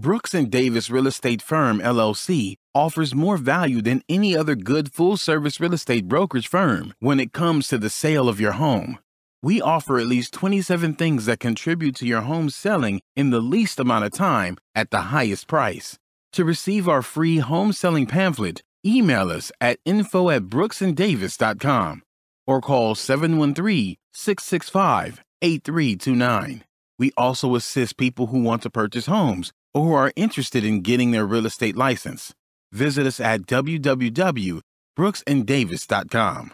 Brooks and Davis Real Estate Firm LLC offers more value than any other good full-service real estate brokerage firm when it comes to the sale of your home. We offer at least 27 things that contribute to your home selling in the least amount of time at the highest price. To receive our free home selling pamphlet, email us at info at brooksanddavis.com or call 713-665-8329. We also assist people who want to purchase homes or who are interested in getting their real estate license. Visit us at www.brooksanddavis.com.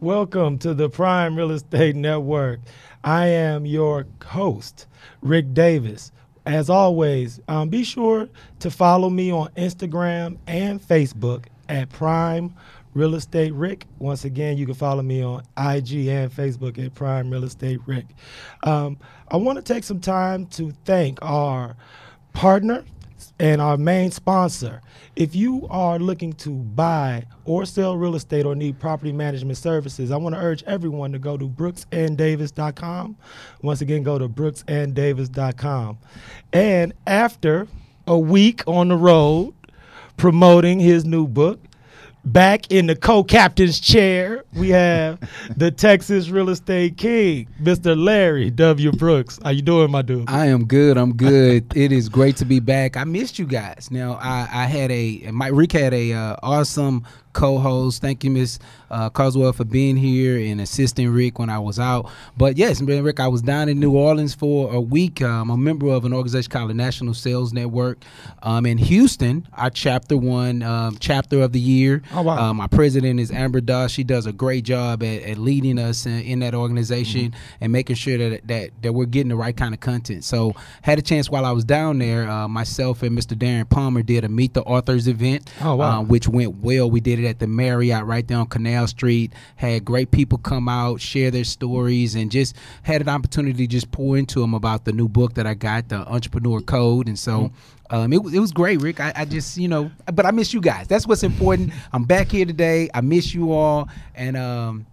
Welcome to the Prime Real Estate Network. I am your host, Rick Davis. As always, um, be sure to follow me on Instagram and Facebook at Prime Real Estate Rick. Once again, you can follow me on IG and Facebook at Prime Real Estate Rick. Um, I want to take some time to thank our partner and our main sponsor. If you are looking to buy or sell real estate or need property management services, I want to urge everyone to go to brooksanddavis.com. Once again, go to brooksanddavis.com. And after a week on the road promoting his new book, Back in the co-captain's chair, we have the Texas real estate king, Mr. Larry W. Brooks. How you doing, my dude? I am good. I'm good. it is great to be back. I missed you guys. Now I, I had a Mike Rick had a uh, awesome co-host. Thank you, Miss uh, Carswell, for being here and assisting Rick when I was out. But yes, Rick, I was down in New Orleans for a week. Um, I'm a member of an organization called the National Sales Network. Um, in Houston, our chapter won um, chapter of the year. Oh, wow. Um, our president is Amber Doss. She does a great job at, at leading us in, in that organization mm-hmm. and making sure that, that that we're getting the right kind of content. So had a chance while I was down there. Uh, myself and Mr. Darren Palmer did a Meet the Authors event, oh, wow. uh, which went well. We did it at the Marriott right there on Canal Street. Had great people come out, share their stories, and just had an opportunity to just pour into them about the new book that I got, the Entrepreneur Code. And so um, it, it was great, Rick. I, I, just, you know, but I miss you guys. That's what's important. I'm back here today. I miss you all. And um,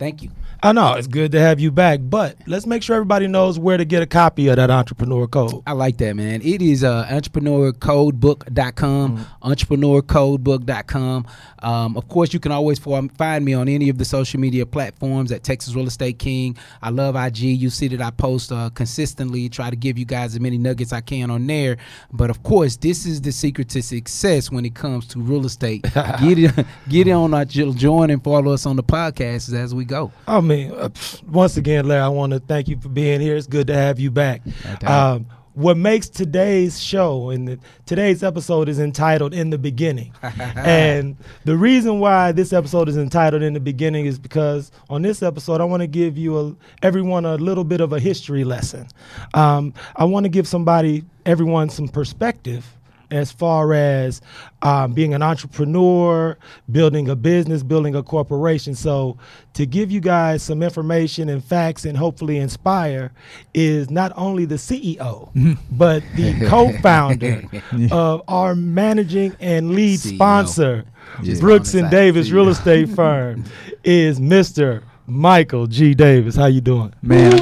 thank you. I know it's good to have you back, but let's make sure everybody knows where to get a copy of that entrepreneur code. I like that, man. It is uh, entrepreneurcodebook.com, mm-hmm. entrepreneurcodebook.com. Um, of course, you can always find me on any of the social media platforms at Texas Real Estate King. I love IG. You see that I post uh, consistently, try to give you guys as many nuggets I can on there. But of course, this is the secret to success when it comes to real estate. get it, get it on our join and follow us on the podcast as we go. Oh mean, uh, once again, Larry, I want to thank you for being here. It's good to have you back. Um, what makes today's show and the, today's episode is entitled "In the Beginning," and the reason why this episode is entitled "In the Beginning" is because on this episode, I want to give you a, everyone a little bit of a history lesson. Um, I want to give somebody, everyone, some perspective as far as um, being an entrepreneur, building a business, building a corporation. So, to give you guys some information and facts and hopefully inspire is not only the CEO, but the co founder of our managing and lead CEO. sponsor, Just Brooks and Davis CEO. Real Estate Firm, is Mr. Michael G. Davis. How you doing? Man.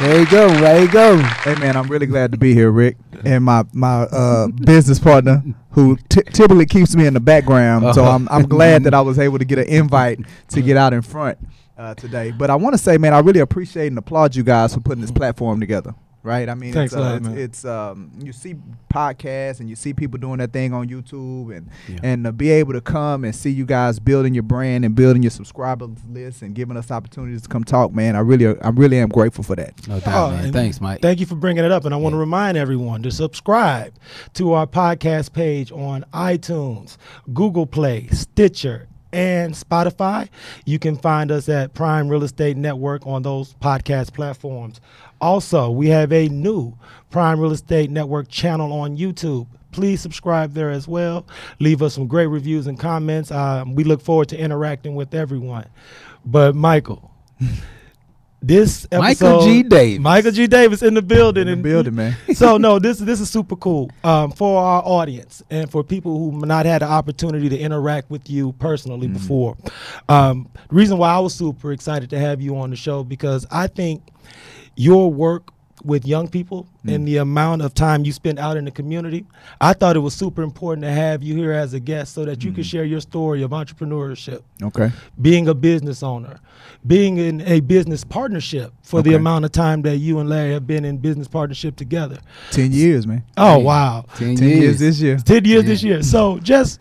There you go. There you go. Hey man, I'm really glad to be here, Rick, and my my uh, business partner who t- typically keeps me in the background. Uh-huh. So I'm I'm glad that I was able to get an invite to get out in front uh, today. But I want to say, man, I really appreciate and applaud you guys for putting this platform together right? I mean, Thanks it's, uh, lot, it's, it's, um, you see podcasts and you see people doing that thing on YouTube, and yeah. and to be able to come and see you guys building your brand and building your subscriber list and giving us opportunities to come talk, man. I really, I really am grateful for that. No doubt, oh, man. Thanks, Mike. Thank you for bringing it up, and I want to remind everyone to subscribe to our podcast page on iTunes, Google Play, Stitcher, and Spotify. You can find us at Prime Real Estate Network on those podcast platforms. Also, we have a new Prime Real Estate Network channel on YouTube. Please subscribe there as well. Leave us some great reviews and comments. Um, we look forward to interacting with everyone. But, Michael, this episode, Michael G. Davis. Michael G. Davis in the building. In the and- building, man. so no, this this is super cool um, for our audience and for people who not had the opportunity to interact with you personally before. Um, the reason why I was super excited to have you on the show because I think your work with young people mm. and the amount of time you spend out in the community, I thought it was super important to have you here as a guest so that you could mm. share your story of entrepreneurship Okay. being a business owner, being in a business partnership for the amount of time that you and Larry have been in business partnership together. Ten years, man. Oh wow, Ten years. years this year. ten years this year. So mm. just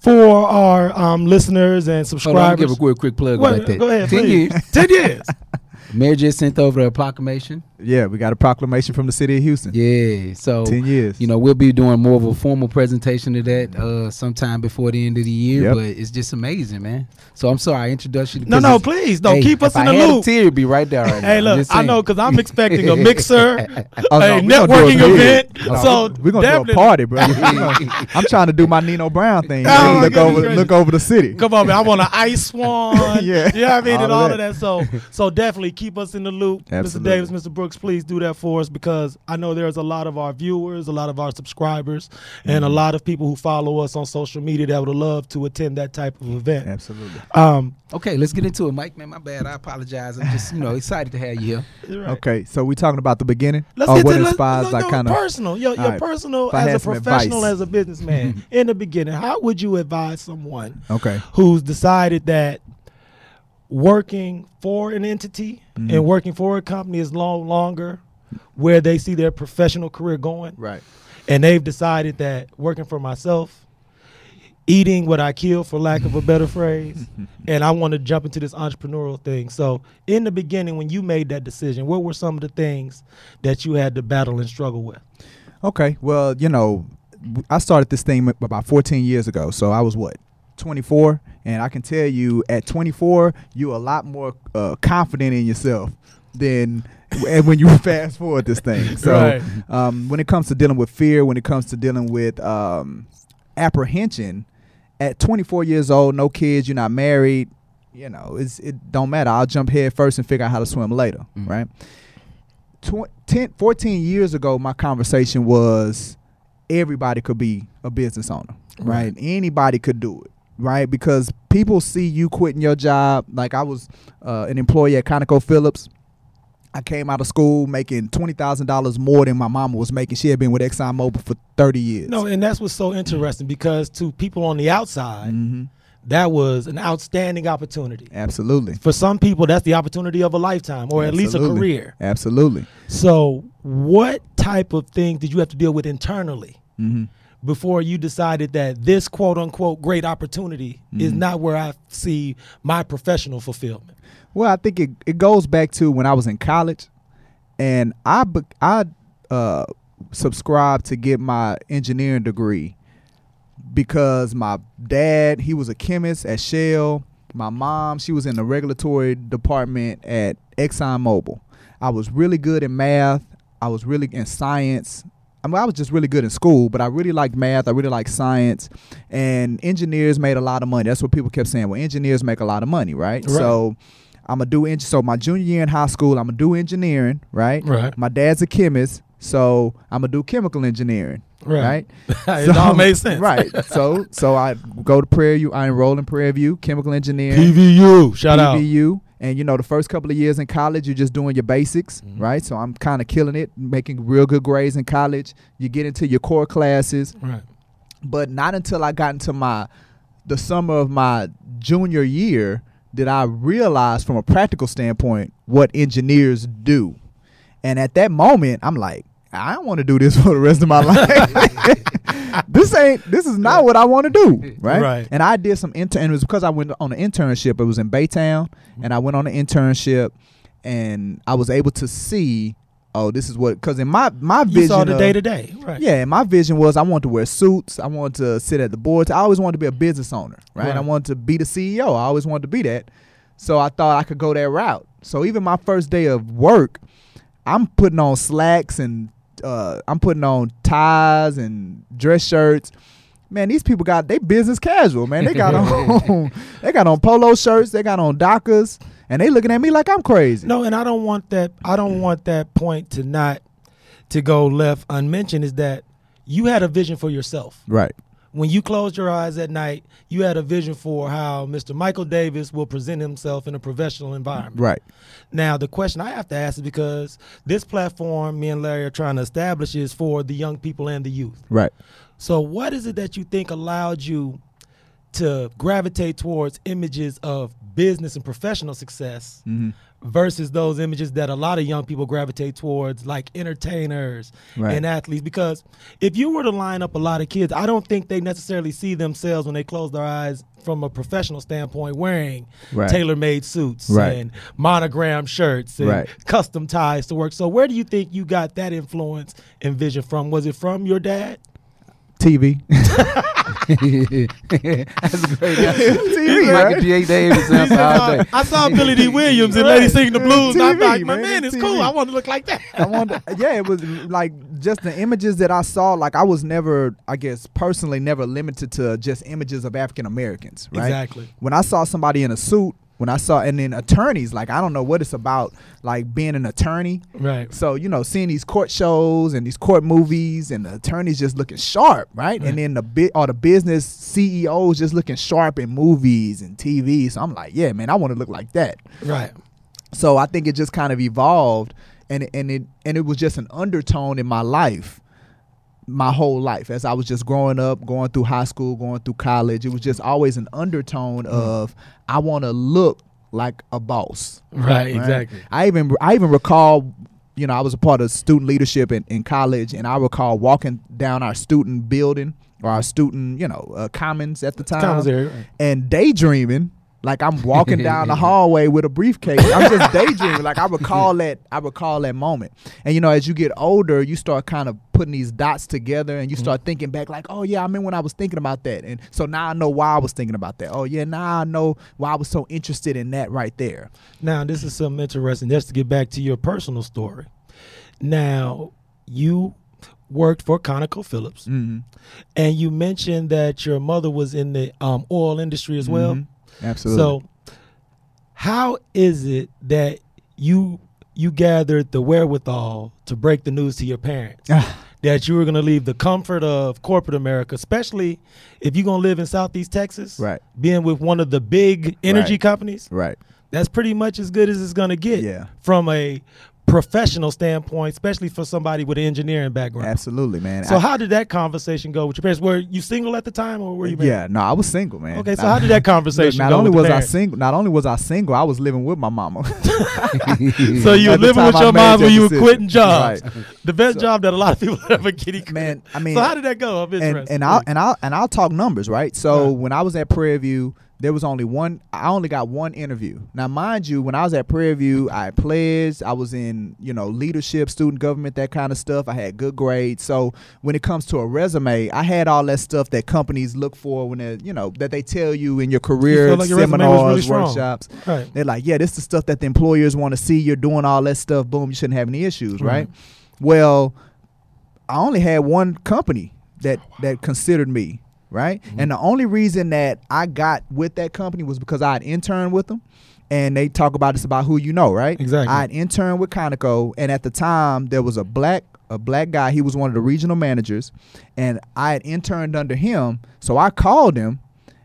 for our um, listeners and Hold on, subscribers, give a quick, quick plug What- about that. go ahead, Ten please. years. ten years. Mayor just sent over a proclamation. Yeah, we got a proclamation from the city of Houston. Yeah. So Ten years. You know, we'll be doing more of a formal presentation of that uh, sometime before the end of the year. Yep. But it's just amazing, man. So I'm sorry I introduced you. No, no, please don't Hey, keep us in I the a loop. tear, be right there. Right. Hey, I'm look, I know because I'm expecting a mixer, Oh, no, a networking big. event. No, so we're gonna definitely- do a party, bro. I'm trying to do my Nino Brown thing. Oh, look over, gracious. look over the city. Come on, man. I want an ice one. Yeah. You know I mean? and All all of of that. So so definitely keep us in the loop. Mr. Davis, Mr. Brooks, please do that for us because I know there's a lot of our viewers, a lot of our subscribers, and a Mm-hmm. lot of people who follow us on social media that would love to attend that type of event. Absolutely. Um Okay, let's get into it, Mike. Man, my bad. I apologize. I'm just, you know, excited to have you here. right. Okay, so we're talking about the beginning. Let's or get what to let's- inspires no, like kind of personal. Your, your All right. personal If as a professional, advice. as a businessman. in the beginning, how would you advise someone okay. who's decided that working for an entity Mm-hmm. and working for a company is no longer where they see their professional career going, Right. and they've decided that working for myself, eating what I kill, for lack of a better phrase, and I want to jump into this entrepreneurial thing. So, in the beginning, when you made that decision, what were some of the things that you had to battle and struggle with? Okay. Well, you know, I started this thing about 14 years ago. So I was what? 24 and I can tell you at 24 you're a lot more uh, confident in yourself than and when you fast forward this thing. So Right. um, when it comes to dealing with fear, when it comes to dealing with um, apprehension, at 24 years old, no kids, you're not married, you know, it's, it don't matter. I'll jump head first and figure out how to swim later, Mhm. right? Tw- 10, 14 years ago, my conversation was everybody could be a business owner, right? Anybody could do it, right? Because people see you quitting your job. Like I was uh, an employee at ConocoPhillips. I came out of school making twenty thousand dollars more than my mama was making. She had been with Exxon ExxonMobil for thirty years. No, and that's what's so interesting because to people on the outside, hmm that was an outstanding opportunity. Absolutely. For some people, that's the opportunity of a lifetime or at least a career. Absolutely. So, what type of things did you have to deal with internally hmm before you decided that this quote unquote great opportunity is Mm-hmm. not where I see my professional fulfillment? Well, I think it, it goes back to when I was in college, and I I uh, subscribed to get my engineering degree because my dad he was a chemist at Shell. My mom she was in the regulatory department at ExxonMobil. I was really good in math. I was really in science. I mean, I was just really good in school, but I really liked math. I really liked science, and engineers made a lot of money. That's what people kept saying. Well, engineers make a lot of money, right? Right. So, I'm gonna do eng- so my junior year in high school. I'm gonna do engineering, right? Right. My dad's a chemist, so I'm gonna do chemical engineering, right? it So- all made sense. right? So, so I go to Prairie View. I enroll in Prairie View, chemical engineering. PVU, shout out. PVU. And you know, the first couple of years in college, you're just doing your basics, Mhm. right? So I'm kind of killing it, making real good grades in college. You get into your core classes, Right. but not until I got into my the summer of my junior year did I realize from a practical standpoint what engineers do. And at that moment, I'm like, I don't want to do this for the rest of my life. this ain't this is not what I want to do, right? Right. And I did some intern. It was because I went on an internship. It was in Baytown, and I went on an internship, and I was able to see. Oh, this is what because in my my vision You saw the day to day. Right. yeah, and my vision was I wanted to wear suits. I wanted to sit at the boards. I always wanted to be a business owner, right? Right. I wanted to be the CEO. I always wanted to be that. So I thought I could go that route. So even my first day of work, I'm putting on slacks and uh, I'm putting on ties and dress shirts. Man, these people got they business casual, man. They got on they got on polo shirts, they got on Dockers, and they looking at me like I'm crazy. No, and I don't want that. I don't want that point to not to go left unmentioned. Is that you had a vision for yourself Right. When you closed your eyes at night. You had a vision for how Mr. Michael Davis will present himself in a professional environment. Right. Now, the question I have to ask is because this platform me and Larry are trying to establish is for the young people and the youth. Right. So, what is it that you think allowed you to gravitate towards images of business and professional success Mm-hmm. versus those images that a lot of young people gravitate towards, like entertainers Right. and athletes? Because if you were to line up a lot of kids, I don't think they necessarily see themselves when they close their eyes from a professional standpoint wearing Right. tailor-made suits Right. and monogram shirts and Right. custom ties to work. So where do you think you got that influence and vision from? Was it from your dad? TV. That's a great answer. TV, Michael right? J. Davis answer all day. I saw Billy Dee Williams and Lady Sings the Blues. and I'm like, my man, man, it's TV. cool. I want to look like that. I wanted, yeah, it was like just the images that I saw. Like I was never, I guess, personally, never limited to just images of African Americans. Right. Exactly. When I saw somebody in a suit, when I saw, and then attorneys, like I don't know what it's about, like being an attorney. Right. So you know, seeing these court shows and these court movies, and the attorneys just looking sharp, right? Right. And then the bit or the business CEOs just looking sharp in movies and TV. So I'm like, yeah, man, I want to look like that. Right. So I think it just kind of evolved, and and it and it was just an undertone in my life, my whole life as I was just growing up, going through high school, going through college. It was just always an undertone of I want to look like a boss. Right. right? Exactly. I even I even recall, you know, I was a part of student leadership in, in college, and I recall walking down our student building or our student, you know, uh, commons at the time, Commons area, right. and daydreaming. Like I'm walking down the hallway with a briefcase. I'm just daydreaming. Like I recall that. I recall that moment. And you know, as you get older, you start kind of putting these dots together, and you start thinking back, like, oh yeah, I mean when I was thinking about that, and so now I know why I was thinking about that. Oh yeah, now I know why I was so interested in that right there. Now, this is something interesting. Just to get back to your personal story. Now, you worked for ConocoPhillips, Mm-hmm. and you mentioned that your mother was in the um, oil industry as well. Absolutely. So, how is it that you you gathered the wherewithal to break the news to your parents ah. that you were going to leave the comfort of corporate America, especially if you're going to live in Southeast Texas, Right. Being with one of the big energy Right. companies, right. that's pretty much as good as it's going to get Yeah. from a professional standpoint, especially for somebody with an engineering background. Absolutely, man. So, I- how did that conversation go with your parents? Were you single at the time, or were you? married? yeah, no, I was single, man. Okay, so how did that conversation Not go only was I single, not only was I single, I was living with my mama. So you were living with I your mom when you were decision. quitting jobs. Right. The best job that a lot of people ever get. Man, I mean, so how did that go? I'm and and I'll and I'll and I'll talk numbers, right? So Right. when I was at Prairie View, there was only one. I only got one interview. Now, mind you, when I was at Prairie View, I pledged. I was in you know leadership, student government, that kind of stuff. I had good grades. So when it comes to a resume, I had all that stuff that companies look for when they you know that they tell you in your career felt like your resume really seminars, workshops. right. They're like, yeah, this is the stuff that the employers want to see. You're doing all that stuff. Boom, you shouldn't have any issues, right? Right. Well, I only had one company that that considered me, right? Mm-hmm. And the only reason that I got with that company was because I had interned with them. And they talk about this about who you know, right? Exactly. I had interned with Conoco, and at the time there was a black a black guy. He was one of the regional managers, and I had interned under him. So I called him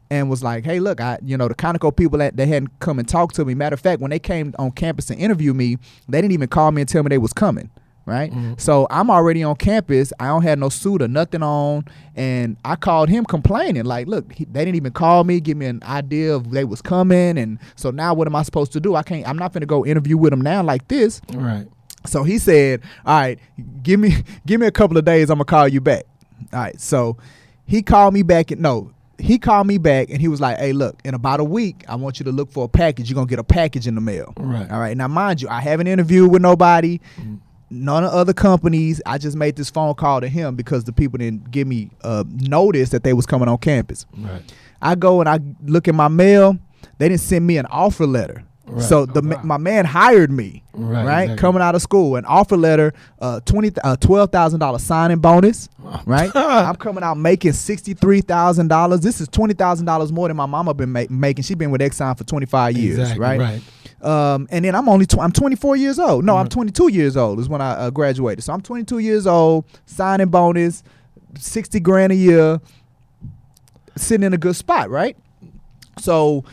and was like, "Hey, look, I you know the Conoco people that they hadn't come and talked to me. Matter of fact, when they came on campus to interview me, they didn't even call me and tell me they was coming." Right, Mhm. so I'm already on campus. I don't have no suit or nothing on, and I called him complaining, like, "Look, he, they didn't even call me, give me an idea of they was coming, and so now what am I supposed to do? I can't. I'm not gonna go interview with them now like this." Right. So he said, "All right, give me give me a couple of days. I'm gonna call you back." All right. So he called me back. And, no, he called me back and he was like, "Hey, look, in about a week, I want you to look for a package. You're gonna get a package in the mail." Right. All right. Now, mind you, I haven't interviewed with nobody. None of other companies. I just made this phone call to him because the people didn't give me uh, notice that they was coming on campus. Right. I go and I look in my mail. They didn't send me an offer letter. Right. So the ma- my man hired me, Right, right? exactly. Coming out of school, an offer letter, uh, twenty, uh, twelve thousand dollar signing bonus, right? I'm coming out making sixty three thousand dollars. This is twenty thousand dollars more than my mama been ma- making. She been with Exxon for twenty five years, Exactly, right? right. Um, and then I'm only tw- I'm 24 years old. No, I'm 22 years old is when I uh, graduated. So I'm 22 years old, signing bonus, 60 grand a year, sitting in a good spot, right? So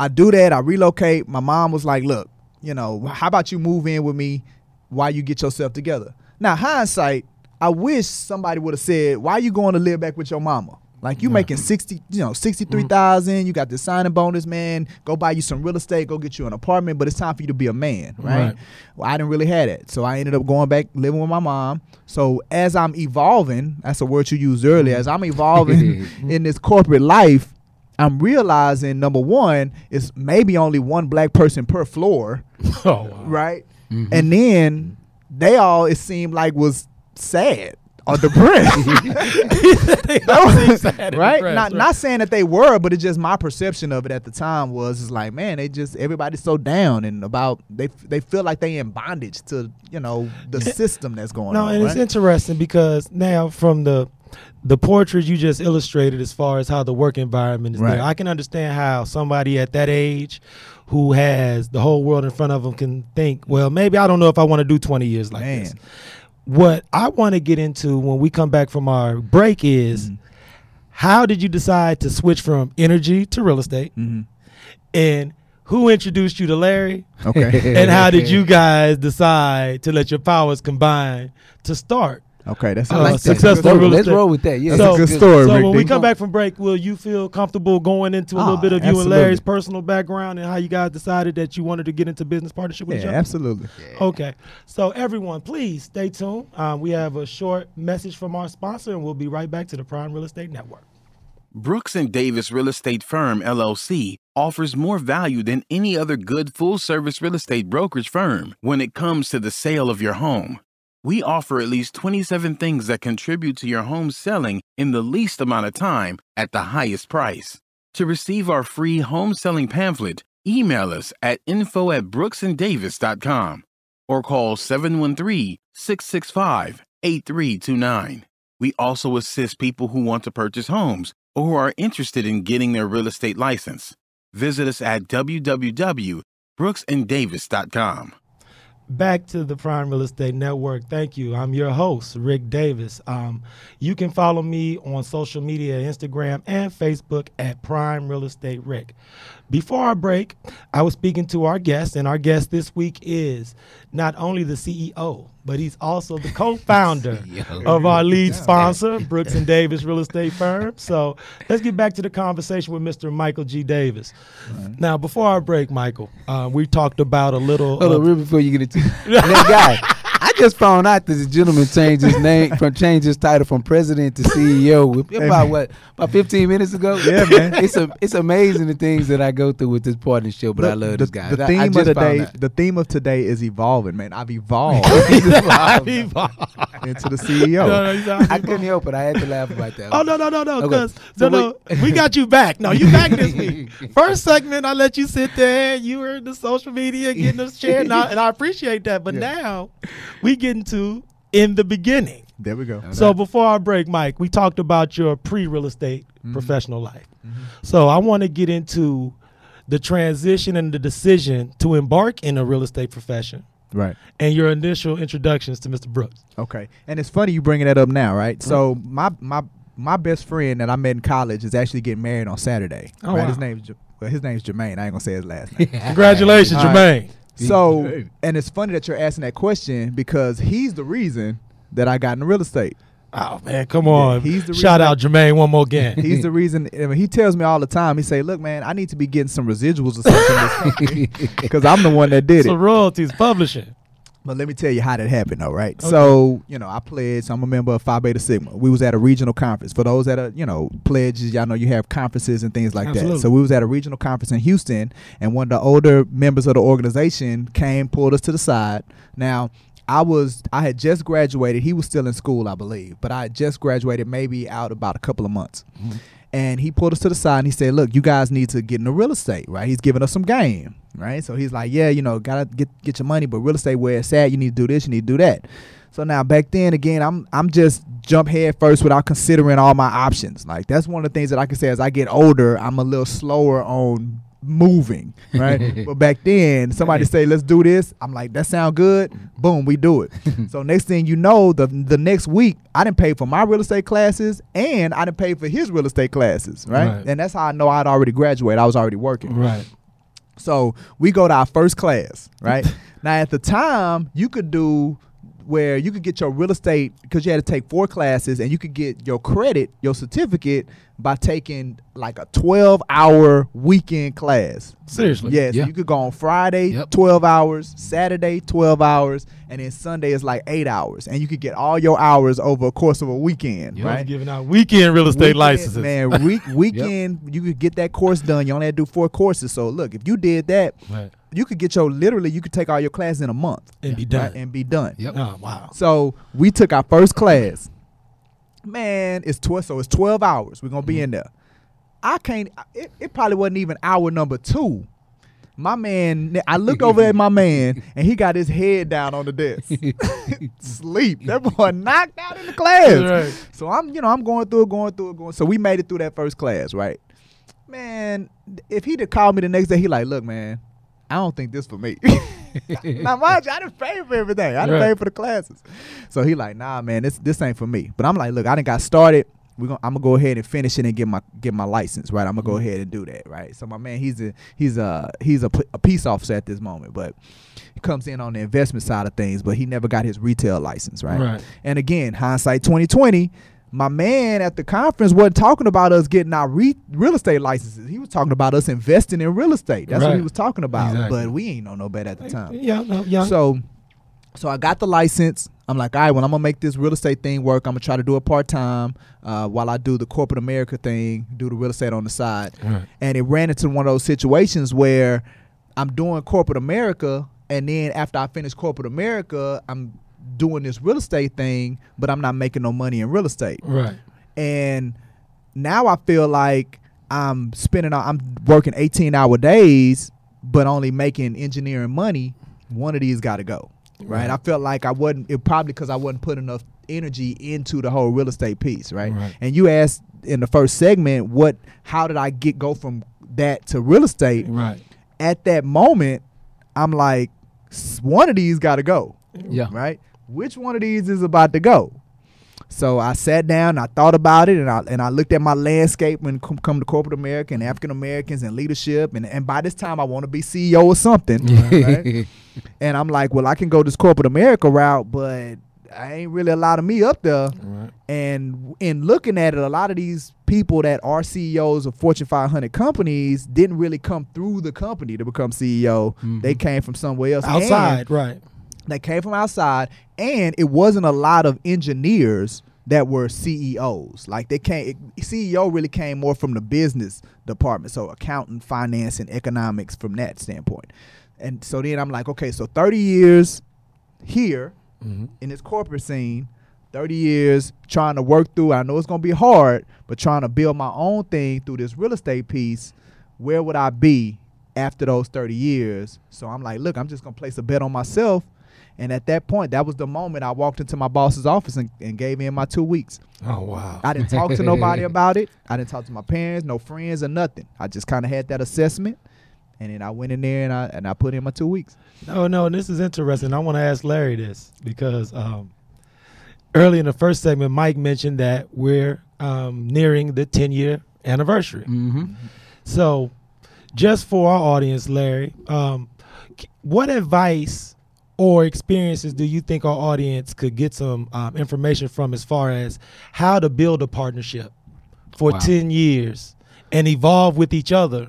I do that. I relocate. My mom was like, "Look, you know, how about you move in with me while you get yourself together?" Now, hindsight, I wish somebody would have said, "Why are you going to live back with your mama?" Like you making mm-hmm. sixty, you know, sixty three mm-hmm. thousand. You got the signing bonus, man. Go buy you some real estate. Go get you an apartment. But it's time for you to be a man, right? Right. Well, I didn't really have that, so I ended up going back living with my mom. So as I'm evolving, that's a word you used earlier. Mm-hmm. As I'm evolving in this corporate life, I'm realizing number one is maybe only one black person per floor, Oh, wow. right? And then they all it seemed like was sad or depressed, They all seem sad and right? depressed, Not not saying that they were, but it's just my perception of it at the time was is like, man, they just everybody's so down and about they they feel like they in bondage to you know the system that's going No, on. No, and it's interesting because now from the the portrait you just illustrated as far as how the work environment is Right. there, I can understand how somebody at that age who has the whole world in front of them can think, well, maybe I don't know if I want to do 20 years like Man. this. What I want to get into when we come back from our break is Mm-hmm. how did you decide to switch from energy to real estate? Mhm. And who introduced you to Larry? Okay. and how did you guys decide to let your powers combine to start? Okay, that's I I Uh, like that's that. successful Let's roll- real Let's roll with that. Yeah, That's a good story, So Rick when D. we come back from break, will you feel comfortable going into a little Ah, bit of you and. Larry's personal background and how you guys decided that you wanted to get into business partnership with each Yeah, other? absolutely. Okay. So everyone, please stay tuned. Um, we have a short message from our sponsor, and we'll be right back to the Prime Real Estate Network. Brooks and Davis Real Estate Firm LLC offers more value than any other good full-service real estate brokerage firm when it comes to the sale of your home. We offer at least 27 things that contribute to your home selling in the least amount of time at the highest price. To receive our free home selling pamphlet, email us at info at brooksanddavis.com or call 713-665-8329. We also assist people who want to purchase homes or who are interested in getting their real estate license. Visit us at www.brooksanddavis.com. Back to the Prime Real Estate Network. Thank you. I'm your host, Rick Davis. Um, you can follow me on social media, Instagram and Facebook at Prime Real Estate Rick. Before our break, I was speaking to our guest, and our guest this week is not only the CEO, but he's also the co-founder of our lead sponsor, Brooks and Davis Real Estate Firm. So let's get back to the conversation with Mr. Michael G. Davis. Now, before our break, Michael, uh, we talked about a little. Hold on, real before you get into that guy. I just found out that the gentleman changed his name from changed his title from president to CEO about what about 15 minutes ago. Yeah, man. it's a, it's amazing the things that I go through with this partnership, but I love the, this guy. The theme I of just the found day, out. the theme of today is evolving, man. I've evolved i evolved. into the CEO. No, no, I couldn't help it. I had to laugh about that. Oh no no no no! Okay. Because So no no, we got you back. No, you back this week. First segment, I let you sit there. You were in the social media getting us shared, and I, and I appreciate that. But now we get into in the beginning. There we go. So before our break, Mike, we talked about your pre-real estate Mm-hmm. professional life. So I want to get into the transition and the decision to embark in a real estate profession Right. and your initial introductions to Mr. Brooks. Okay. And it's funny you bringing that up now, right? Mm-hmm. So my my my best friend that I met in college is actually getting married on Saturday. Oh, right. wow. His name's J- well, his name's Jermaine. I ain't gonna say his last name. Congratulations, All right. So and it's funny that you're asking that question because he's the reason that I got into real estate. Oh man, come on! he's the Shout out Jermaine one more again. He's the reason. I mean, he tells me all the time. He say, "Look, man, I need to be getting some residuals or something because I'm the one that did so it." royalties publishing. But let me tell you how that happened, though, right? So, you know, I pledged. I'm a member of Phi Beta Sigma. We was at a regional conference. For those that are, you know, pledges, y'all know you have conferences and things like Absolutely. that. So we was at a regional conference in Houston, and one of the older members of the organization came, pulled us to the side. Now, I was, I had just graduated. He was still in school, I believe, but I had just graduated, maybe out about a couple of months. Mm-hmm. And he pulled us to the side and he said, "Look, you guys need to get into real estate, right?" He's giving us some game, right? So he's like, "Yeah, you know, gotta get get your money, but real estate where it's at, you need to do this, you need to do that." So now back then again, I'm I'm just jump head first without considering all my options. Like that's one of the things that I can say as I get older, I'm a little slower on moving, right? but back then, somebody say, "Let's do this." I'm like, "That sound good." Mm-hmm. Boom, we do it. so next thing you know, the the next week, I didn't pay for my real estate classes, and I didn't pay for his real estate classes, right? Right. And that's how I know I'd already graduated. I was already working. Right. So we go to our first class, right? now at the time, you could do where you could get your real estate because you had to take four classes and you could get your credit, your certificate by taking like a 12 hour weekend class. Seriously. Yeah, so Yeah. you could go on Friday, Yep. 12 hours, Saturday, 12 hours, and then Sunday is like eight hours. And you could get all your hours over a course of a weekend, Yep. Right. right? Giving out weekend real estate Weekend, licenses. Man, week, weekend, you could get that course done. You only had to do four courses. So look, if you did that, Right. You could get your literally you could take all your classes in a month And be right, done. and be done. Yep. Oh wow. So we took our first class. Man, it's twelve. So it's twelve hours. We're gonna be mm-hmm. in there. I can't. It, it probably wasn't even hour number two. My man, I looked over at my man, and he got his head down on the desk, sleep. That boy knocked out in the class. Right. So I'm, you know, I'm going through it, going through it, going. So we made it through that first class, right? Man, if he'd have called me the next day, he like, look, man, I don't think this for me. now, mind you, I didn't pay for everything. I didn't Right. pay for the classes. So he like, nah, man, this this ain't for me. But I'm like, look, I didn't got started. We gonna, I'm gonna go ahead and finish it and get my get my license, right? I'm gonna go mm-hmm. ahead and do that, right? So my man, he's a he's a he's a peace officer at this moment, but he comes in on the investment side of things, but he never got his retail license, right? Right. And again, hindsight 2020, my man at the conference wasn't talking about us getting our re- real estate licenses. He was talking about us investing in real estate. That's what he was talking about. Exactly. But we ain't know no better at the time. Yeah. No, yeah. So, so I got the license. I'm like, all right, well, I'm gonna make this real estate thing work. I'm gonna try to do it part time uh, while I do the corporate America thing, do the real estate on the side. Right. And it ran into one of those situations where I'm doing corporate America, and then after I finish corporate America, I'm doing this real estate thing, but I'm not making no money in real estate. Right. And now I feel like I'm spending, I'm working 18 hour days, but only making engineering money. One of these got to go, right? Right. I felt like I wasn't. It probably because I wasn't putting enough energy into the whole real estate piece, right? Right. And you asked in the first segment, what? How did I get go from that to real estate? Right. At that moment, I'm like, one of these got to go Yeah. right? Which one of these is about to go? So I sat down, I thought about it, and I and I looked at my landscape when come, come to corporate America and African Americans and leadership, and and by this time I want to be CEO or something, right? and I'm like, well, I can go this corporate America route, but I ain't really a lot of me up there. Right. And in looking at it, a lot of these people that are CEOs of Fortune 500 companies didn't really come through the company to become CEO. They mm-hmm. came from somewhere else. And- Outside. Right. That came from outside, and it wasn't a lot of engineers that were CEOs. Like they came, CEO really came more from the business department, so accounting, finance, and economics from that standpoint. And so then I'm like, okay, so 30 years here Mhm. in this corporate scene, 30 years trying to work through. I know it's gonna be hard, but trying to build my own thing through this real estate piece. Where would I be after those 30 years? So I'm like, look, I'm just gonna place a bet on myself. And at that point, that was the moment I walked into my boss's office and, and gave in my two weeks. Oh wow. I didn't talk to nobody about it. I didn't talk to my parents, no friends, or nothing. I just kind of had that assessment, and then I went in there and I and I put in my two weeks. No, no, and this is interesting. I want to ask Larry this because um, early in the first segment, Mike mentioned that we're um, nearing the 10 year anniversary. hmm So, just for our audience, Larry, um, what advice or experiences do you think our audience could get some um, information from as far as how to build a partnership for Wow. 10 years and evolve with each other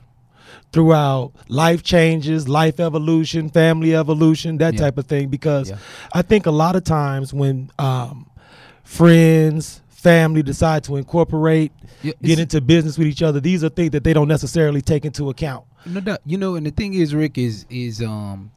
throughout life changes, life evolution, family evolution, that Yeah. type of thing? Because Yeah. I think a lot of times when um, friends, family decide to incorporate, Yeah, get into business with each other, these are things that they don't necessarily take into account. No doubt. You know, and the thing is, Rick is is um,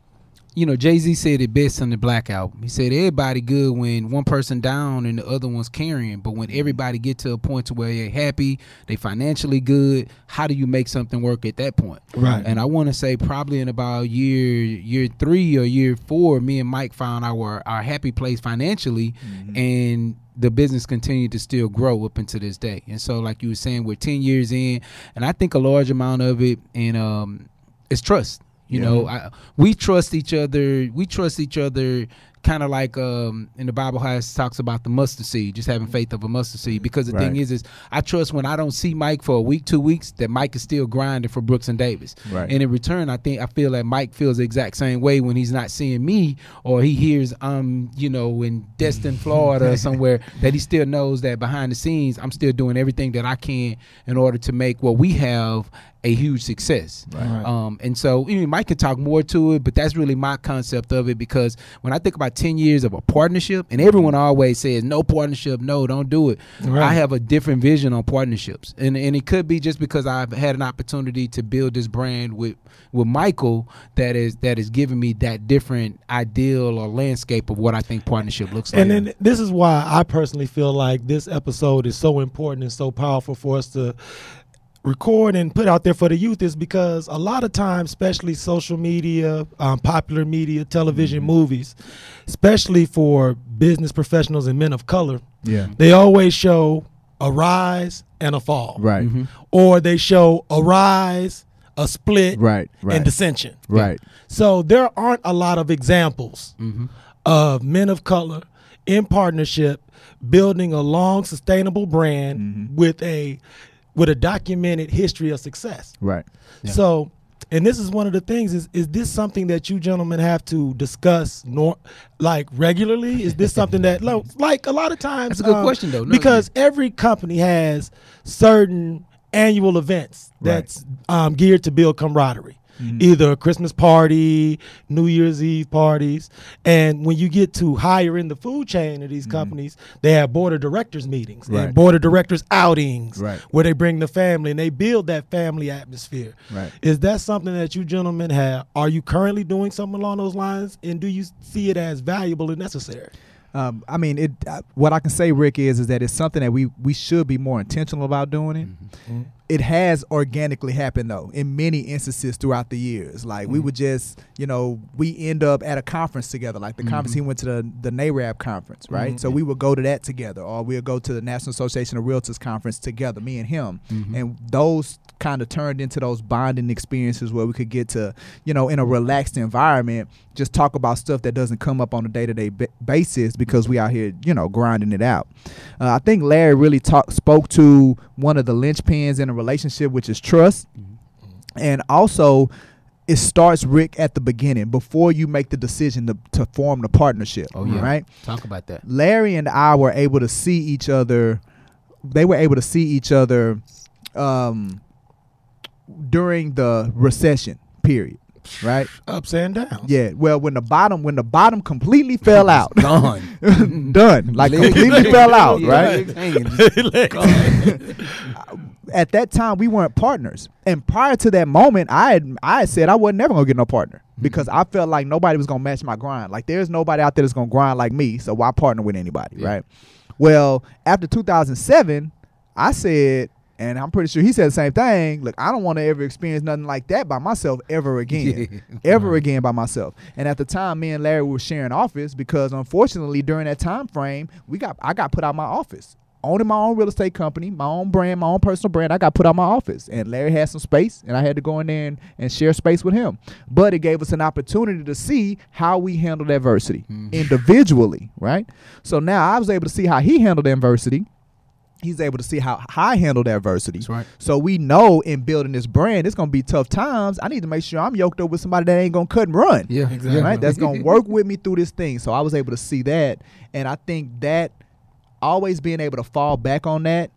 you know, Jay Z said it best on the Black album. He said everybody good when one person down and the other one's carrying, but when everybody get to a point to where they're happy, they financially good, how do you make something work at that point? Right. And I want to say probably in about year year three or year four, me and Mike found our our happy place financially, and the business continued to still grow up into this day. And so, like you were saying, we're ten years in, and I think a large amount of it and um, is trust. You Yeah. know, I, we trust each other. We trust each other, kind of like um, in the Bible how it talks about the mustard seed, just having faith of a mustard seed. Because the thing is, is I trust when I don't see Mike for a week, two weeks, that Mike is still grinding for Brooks and Davis. Right. And in return, I think I feel that Mike feels the exact same way when he's not seeing me or he hears I'm, you know, in Destin, Florida or somewhere, that he still knows that behind the scenes I'm still doing everything that I can in order to make what we have a huge success. Right. Um, and so I mean, Mike can talk more to it, but that's really my concept of it because when I think about 10 years of a partnership, and everyone mm-hmm. always says, no partnership, no, don't do it. Right. I have a different vision on partnerships. And, and it could be just because I've had an opportunity to build this brand with, with Michael that is that is giving me that different ideal or landscape of what I think partnership looks like. And then this is why I personally feel like this episode is so important and so powerful for us to record and put out there for the youth is because a lot of times, especially social media, um, popular media, television, Mm-hmm. movies, especially for business professionals and men of color, Yeah. they always show a rise and a fall. Right. Mm-hmm. Or they show a rise, a split, Right. Right. and dissension. right. So there aren't a lot of examples Mm-hmm. of men of color in partnership building a long sustainable brand Mm-hmm. with a with a documented history of success. Right. So and this is one of the things is is this something that you gentlemen have to discuss nor like regularly is this something that lo- like a lot of times That's a good um, question, though. No, because every company has certain annual events Right. that's um, geared to build camaraderie Mm-hmm. either a christmas party new year's eve parties and when you get to higher in the food chain of these companies they have board of directors meetings Mm-hmm. Right. and board of directors outings Right. where they bring the family and they build that family atmosphere Right. is that something that you gentlemen have are you currently doing something along those lines and do you see it as valuable and necessary Um, I mean, it. Uh, what I can say, Rick, is is that it's something that we we should be more intentional about doing it. Mm-hmm. It has organically happened though in many instances throughout the years. Like we mm-hmm. would just, you know, we end up at a conference together. Like the conference mm-hmm. he went to the the NAREB conference, right? Mm-hmm. So we would go to that together, or we'll go to the National Association of Realtors conference together, me and him, and those kind of turned into those bonding experiences where we could get to, you know, in a relaxed environment, just talk about stuff that doesn't come up on a day to day basis because we out here, you know, grinding it out. Uh, I think Larry really talk, spoke to one of the linchpins in a relationship, which is trust, and also. It starts Rick at the beginning before you make the decision to, to form the partnership. Oh, yeah. Right. Talk about that. Larry and I were able to see each other. They were able to see each other um, during the recession period, right? ups and downs Yeah. Well, when the bottom when the bottom completely fell out, Gone. done, like completely fell out, Yeah, right? Legs hanging, just gone. At that time, we weren't partners, and prior to that moment, I had I had said I wasn't never gonna get no partner hmm. because I felt like nobody was gonna match my grind. Like there's nobody out there that's gonna grind like me, so why partner with anybody, Yeah. right? Well, after 2007, I said, and I'm pretty sure he said the same thing. Look, I don't want to ever experience nothing like that by myself ever again, ever again by myself. And at the time, me and Larry were sharing office because unfortunately, during that time frame, we got I got put out my office. Owning my own real estate company, my own brand, my own personal brand, I got put out my office. And Larry had some space, and I had to go in there and, and share space with him. But it gave us an opportunity to see how we handled adversity mm-hmm. individually, right? So now I was able to see how he handled adversity. He's able to see how I handled adversity. That's right. So we know in building this brand, it's gonna be tough times. I need to make sure I'm yoked up with somebody that ain't gonna cut and run. Yeah, Exactly. Right? That's gonna work with me through this thing. So I was able to see that. And I think that always being able to fall back on that,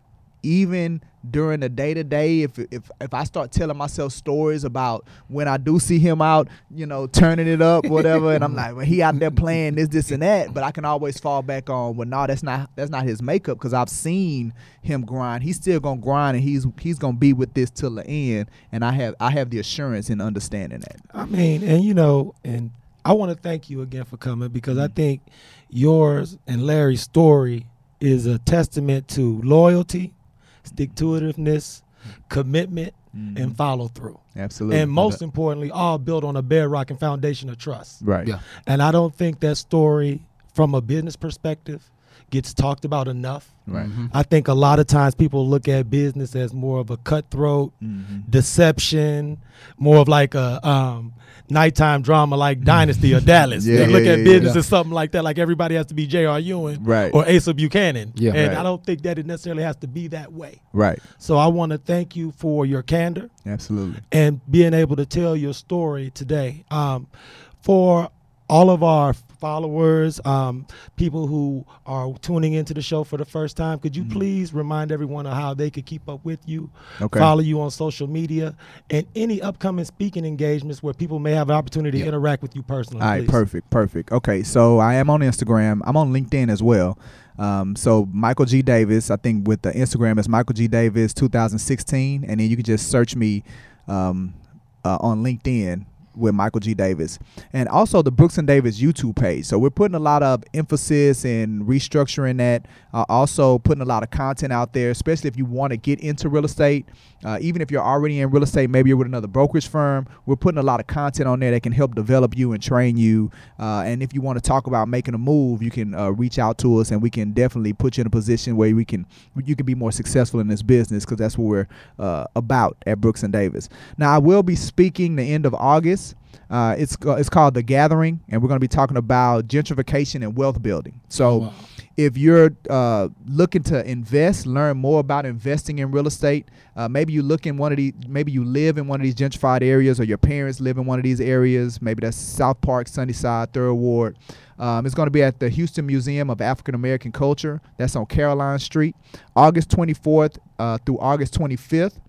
even during the day to day, if if if I start telling myself stories about when I do see him out, you know, turning it up, whatever, and I'm like, well, he out there playing this, this, and that, but I can always fall back on, well, no, that's not that's not his makeup because I've seen him grind. He's still gonna grind, and he's he's gonna be with this till the end, and I have I have the assurance in understanding that. I mean, and you know, and I want to thank you again for coming because I mm. think yours and Larry's story is a testament to loyalty, stick to itiveness, commitment, mm-hmm. and follow through. Absolutely. And most importantly, all built on a bedrock and foundation of trust. right. Yeah. And I don't think that story, from a business perspective, gets talked about enough. Right. I think a lot of times people look at business as more of a cutthroat, Mhm. deception, more of like a um, nighttime drama like Dynasty or Dallas. Yeah, they look yeah, at yeah, business yeah. as something like that, like everybody has to be J.R. Ewing Right. or Asa Buchanan. Yeah. and Right. I don't think that it necessarily has to be that way. Right. So I want to thank you for your candor Absolutely. and being able to tell your story today. Um, for all of our followers, um, people who are tuning into the show for the first time, could you please remind everyone of how they could keep up with you, Okay. follow you on social media, and any upcoming speaking engagements where people may have an opportunity to interact with you personally? All right, please. perfect, perfect. Okay, so I am on Instagram. I'm on LinkedIn as well. Um, so Michael G Davis, I think with the Instagram is Michael G Davis 2016, and then you can just search me um, uh, on LinkedIn with Michael G Davis, and also the Brooks and Davis YouTube page. So we're putting a lot of emphasis and restructuring that. Uh, also putting a lot of content out there, especially if you want to get into real estate. Uh, even if you're already in real estate, maybe you're with another brokerage firm, we're putting a lot of content on there that can help develop you and train you. Uh, and if you want to talk about making a move, you can uh, reach out to us, and we can definitely put you in a position where we can you can be more successful in this business because that's what we're uh, about at Brooks and Davis. Now, I will be speaking the end of August. Uh, it's it's called the Gathering, and we're going to be talking about gentrification and wealth building. So Wow. if you're uh, looking to invest, learn more about investing in real estate, uh, maybe you look in one of these, maybe you live in one of these gentrified areas, or your parents live in one of these areas. Maybe that's South Park, Sunnyside, Third Ward. Um, it's going to be at the Houston Museum of African American Culture. That's on Caroline Street, August 24th uh, through August 25th.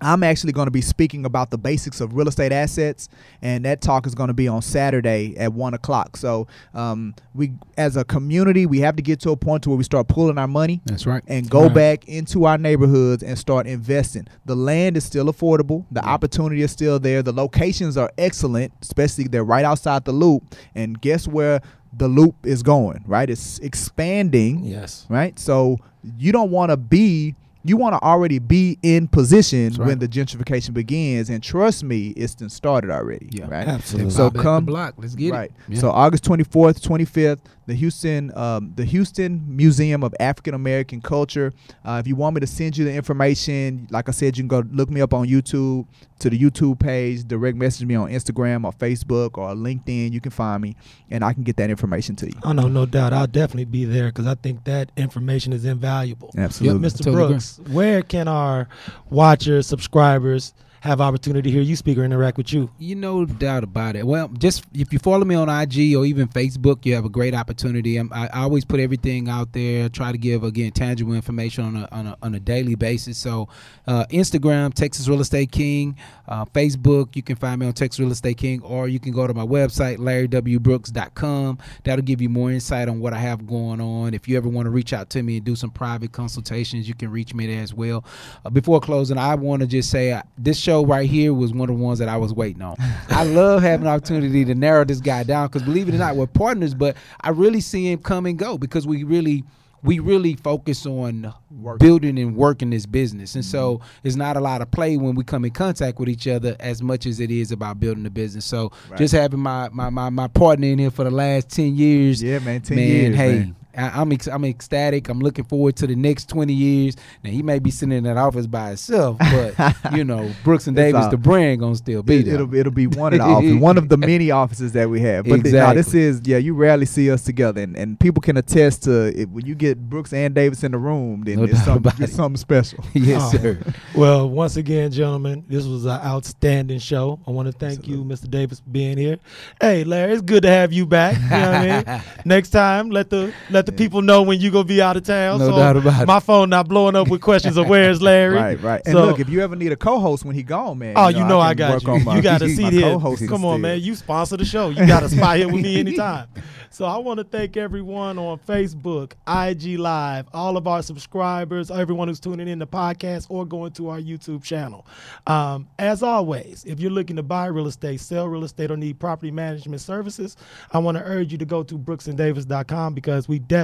I'm actually going to be speaking about the basics of real estate assets, and that talk is going to be on Saturday at one o'clock. So, um, we, as a community, we have to get to a point to where we start pulling our money That's right. and go Right. back into our neighborhoods and start investing. The land is still affordable. The opportunity is still there. The locations are excellent, especially they're right outside the loop. And guess where the loop is going? Right, it's expanding Yes. right? So you don't want to be you want to already be in position right. when the gentrification begins and trust me it's been started already Yeah. right Absolutely. So Bob at the come- block. Let's get right it. Yeah. so august 24th 25th the houston um, the houston museum of african american culture uh, if you want me to send you the information like i said you can go look me up on youtube to the youtube page direct message me on instagram or facebook or linkedin you can find me and i can get that information to you Oh no, no doubt. I'll definitely be there because I think that information is invaluable. absolutely Mr. Totally agree. Brooks, where can our watchers, subscribers have opportunity to hear you speak or interact with you? You no doubt about it. Well, just if you follow me on IG or even Facebook, you have a great opportunity. I'm, I, always put everything out there. Try to give again tangible information on a on a, on a daily basis. So, uh, Instagram Texas Real Estate King, uh, Facebook you can find me on Texas Real Estate King, or you can go to my website larrywbrooks.com. That'll give you more insight on what I have going on. If you ever want to reach out to me and do some private consultations, you can reach me there as well. Uh, before closing, I want to just say uh, this show right here was one of the ones that I was waiting on. I love having an opportunity to narrow this guy down because believe it or not, we're partners, but I really see him come and go because we really we really focus on building and working this business. And mm-hmm. so it's not a lot of play when we come in contact with each other as much as it is about building the business. So Right. just having my, my my my partner in here for the last 10 years yeah man 10 man, years hey, man. I, I'm ex- I'm ecstatic. I'm looking forward to the next 20 years. Now he may be sitting in that office by himself, but you know, Brooks and Davis, all- the brand gonna still be It, there. it'll it'll be one of the offices, one of the many offices that we have. But the- nah, this is yeah, you rarely see us together, and, and people can attest to it. When you get Brooks and Davis in the room, then No it's something, it's something special. yes, Oh. sir. Well, once again, gentlemen, this was an outstanding show. I want to thank you, Mr. Davis, for being here. Hey, Larry, it's good to have you back. You know what I mean? Next time, let the let the people know when you gonna be out of town. No so doubt about it. my phone not blowing up with questions of where's Larry. Right, right. And So- look, if you ever need a co-host when he gone, man. Oh, you know I, can got you. my- you got a my seat here. Come on, man. You sponsor the show. You got a spot here with me anytime. So I want to thank everyone on Facebook, IG Live, all of our subscribers, everyone who's tuning in the podcast or going to our YouTube channel. Um, as always, if you're looking to buy real estate, sell real estate, or need property management services, I want to urge you to go to brooksanddavis.com because we definitely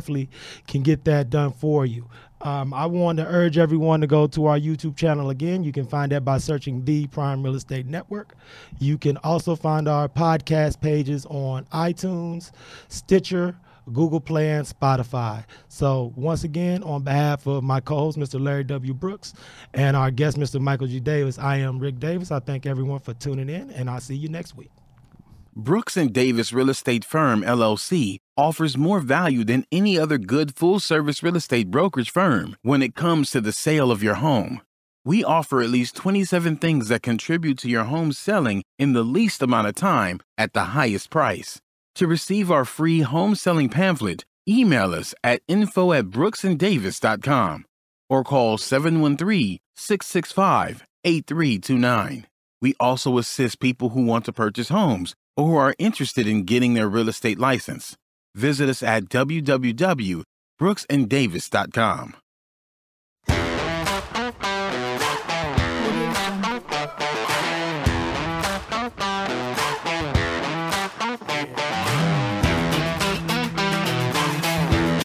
can get that done for you. Um, I want to urge everyone to go to our YouTube channel again. You can find that by searching the Prime Real Estate Network. You can also find our podcast pages on iTunes, Stitcher, Google Play, and Spotify. So, once again, on behalf of my co host, Mr. Larry W. Brooks, and our guest, Mr. Michael G. Davis, I am Rick Davis. I thank everyone for tuning in, and I'll see you next week. Brooks and Davis Real Estate Firm LLC offers more value than any other good full-service real estate brokerage firm when it comes to the sale of your home. We offer at least 27 things that contribute to your home selling in the least amount of time at the highest price. To receive our free home selling pamphlet, email us at info at brooksanddavis.com or call 713-665-8329. We also assist people who want to purchase homes or who are interested in getting their real estate license. Visit us at www.brooksanddavis.com.